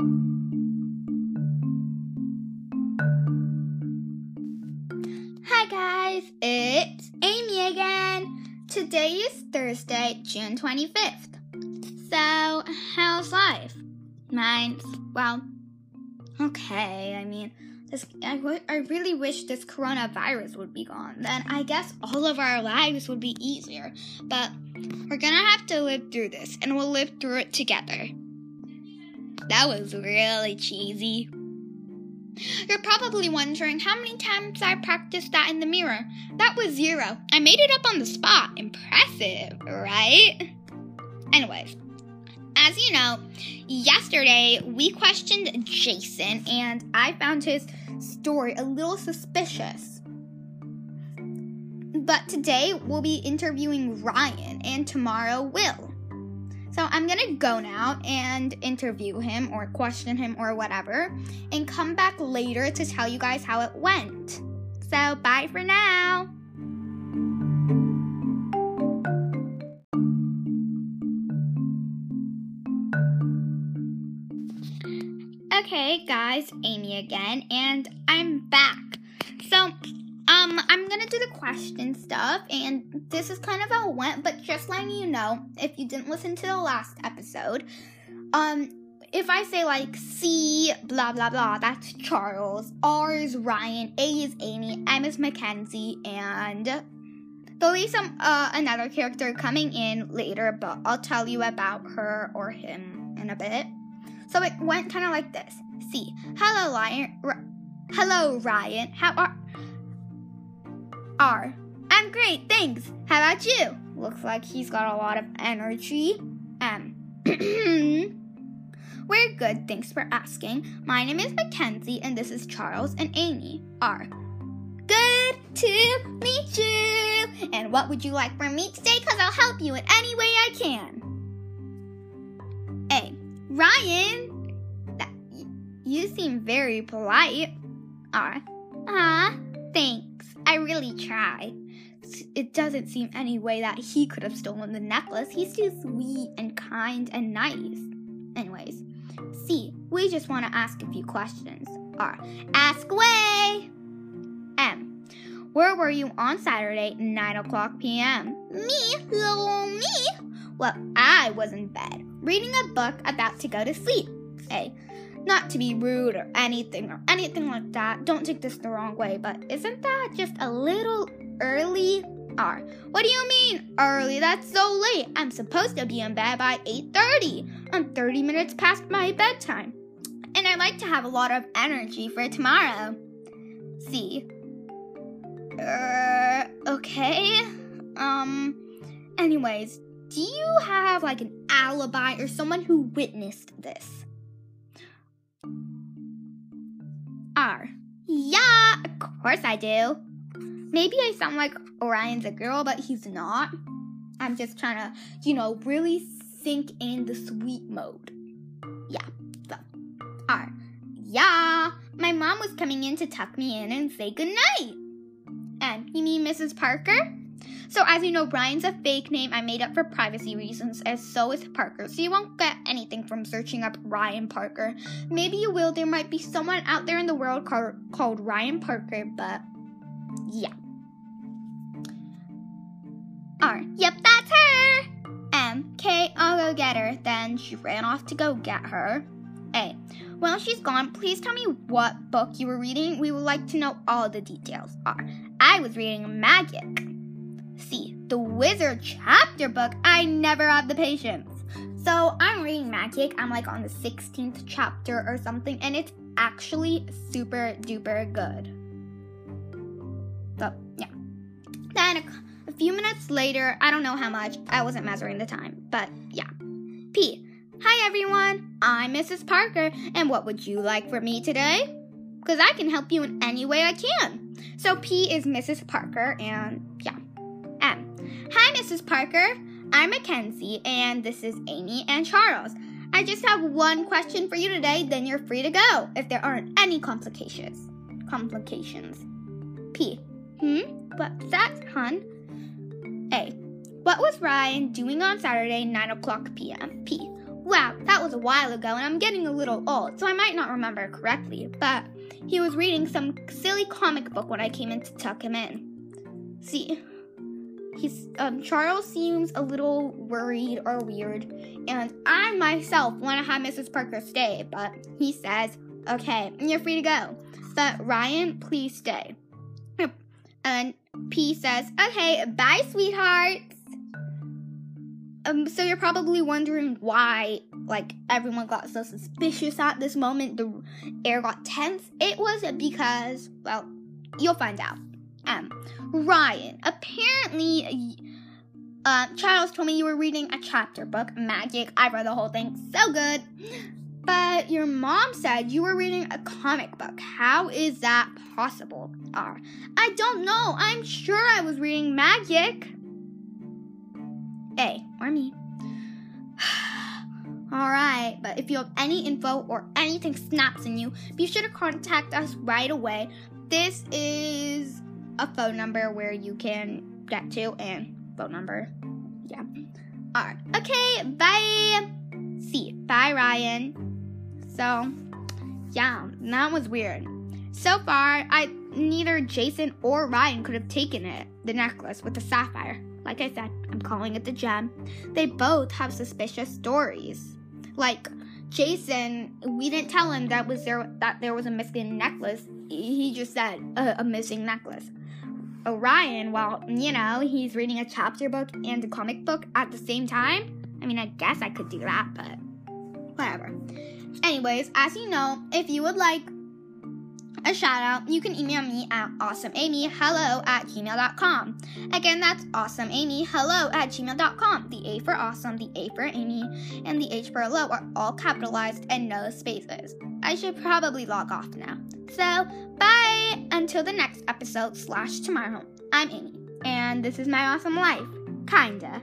Hi guys, it's Amy again. Today is Thursday, June 25th. So, how's life? Mine's, well, okay. I mean, this, I, w- I really wish this coronavirus would be gone. Then I guess all of our lives would be easier. But we're gonna have to live through this, and we'll live through it together. That was really cheesy. You're probably wondering how many times I practiced that in the mirror. That was zero. I made it up on the spot. Impressive, right? Anyways, as you know, yesterday we questioned Jason and I found his story a little suspicious. But today we'll be interviewing Ryan and tomorrow Will. So I'm gonna go now and interview him or question him or whatever and come back later to tell you guys how it went. So bye for now. Okay, guys, Amy again, and I'm back. So, um, I'm gonna do the question stuff, and this is kind of how it went, but just letting you know, if you didn't listen to the last episode, um, if I say like C, blah blah blah, that's Charles, R is Ryan, A is Amy, M is Mackenzie, and there'll be some uh, another character coming in later, but I'll tell you about her or him in a bit. So it went kind of like this. C. Hello, Ryan. R- Hello, Ryan. How are? R. I'm great, thanks. How about you? Looks like he's got a lot of energy. M. We're good, thanks for asking. My name is Mackenzie, and this is Charles and Amy. R. Good to meet you. And what would you like from me today? Because I'll help you in any way I can. A. Ryan, that, you seem very polite. R. Ah, thanks. I really try. It doesn't seem any way that he could have stolen the necklace. He's too sweet and kind and nice. Anyways, C. We just want to ask a few questions. R. Ask away. M. Where were you on Saturday, 9 o'clock p.m.? Me? Little me? Well, I was in bed, reading a book about to go to sleep. A. Not to be rude or anything or anything like that. Don't take this the wrong way, but isn't that just a little early? R. What do you mean early? That's so late. I'm supposed to be in bed by 8:30. I'm 30 minutes past my bedtime. And I like to have a lot of energy for tomorrow. C. Uh, okay. Um, anyways, do you have like an alibi or someone who witnessed this? Yeah, of course I do. Maybe I sound like Orion's a girl, but he's not. I'm just trying to, you know, really sink in the sweet mode. Yeah, so. R. Yeah, my mom was coming in to tuck me in and say goodnight. And you mean Mrs. Parker? So, as you know, Ryan's a fake name I made up for privacy reasons, as so is Parker. So, you won't get anything from searching up Ryan Parker. Maybe you will. There might be someone out there in the world called, called Ryan Parker, but yeah. R. Yep, that's her. M. K. I'll go get her. Then she ran off to go get her. A. While she's gone, please tell me what book you were reading. We would like to know all the details. R. I was reading Magic. C. The Wizard chapter book. I never have the patience. So I'm reading Magic. I'm like on the 16th chapter or something, and it's actually super duper good. So, yeah. Then a, a few minutes later, I don't know how much, I wasn't measuring the time, but yeah. P. Hi everyone, I'm Mrs. Parker, and what would you like from me today? Because I can help you in any way I can. So P is Mrs. Parker, and yeah. Hi, Mrs. Parker. I'm Mackenzie, and this is Amy and Charles. I just have one question for you today, then you're free to go if there aren't any complications. Complications. P. Hmm? What's that, hun? A. What was Ryan doing on Saturday, 9 o'clock p.m.? P. Wow, that was a while ago, and I'm getting a little old, so I might not remember correctly, but he was reading some silly comic book when I came in to tuck him in. See, he's um, Charles seems a little worried or weird, and I myself want to have Mrs. Parker stay, but he says, "Okay, you're free to go, but Ryan, please stay." And P says, "Okay, bye, sweethearts." Um, so you're probably wondering why, like, everyone got so suspicious at this moment. The air got tense. It was because, well, you'll find out. Um, Ryan, apparently, uh, Charles told me you were reading a chapter book, Magic. I read the whole thing, so good. But your mom said you were reading a comic book. How is that possible? R. I don't know. I'm sure I was reading Magic. A. Or me. Alright, but if you have any info or anything snaps in you, be sure to contact us right away. This is a phone number where you can get to and phone number. Yeah. Alright. Okay, bye. See. You. Bye, Ryan. So, yeah, that was weird. So far, I neither Jason or Ryan could have taken it, the necklace with the sapphire. Like I said, I'm calling it the gem. They both have suspicious stories. Like Jason, we didn't tell him that was there that there was a missing necklace. He just said a, a missing necklace. Orion, well, you know, he's reading a chapter book and a comic book at the same time. I mean, I guess I could do that, but whatever. Anyways, as you know, if you would like a shout out, you can email me at awesomeamyhello at gmail.com. Again, that's awesomeamyhello at gmail.com. The A for awesome, the A for Amy, and the H for hello are all capitalized and no spaces. I should probably log off now. So, bye until the next episode slash tomorrow. I'm Amy, and this is my awesome life. Kinda.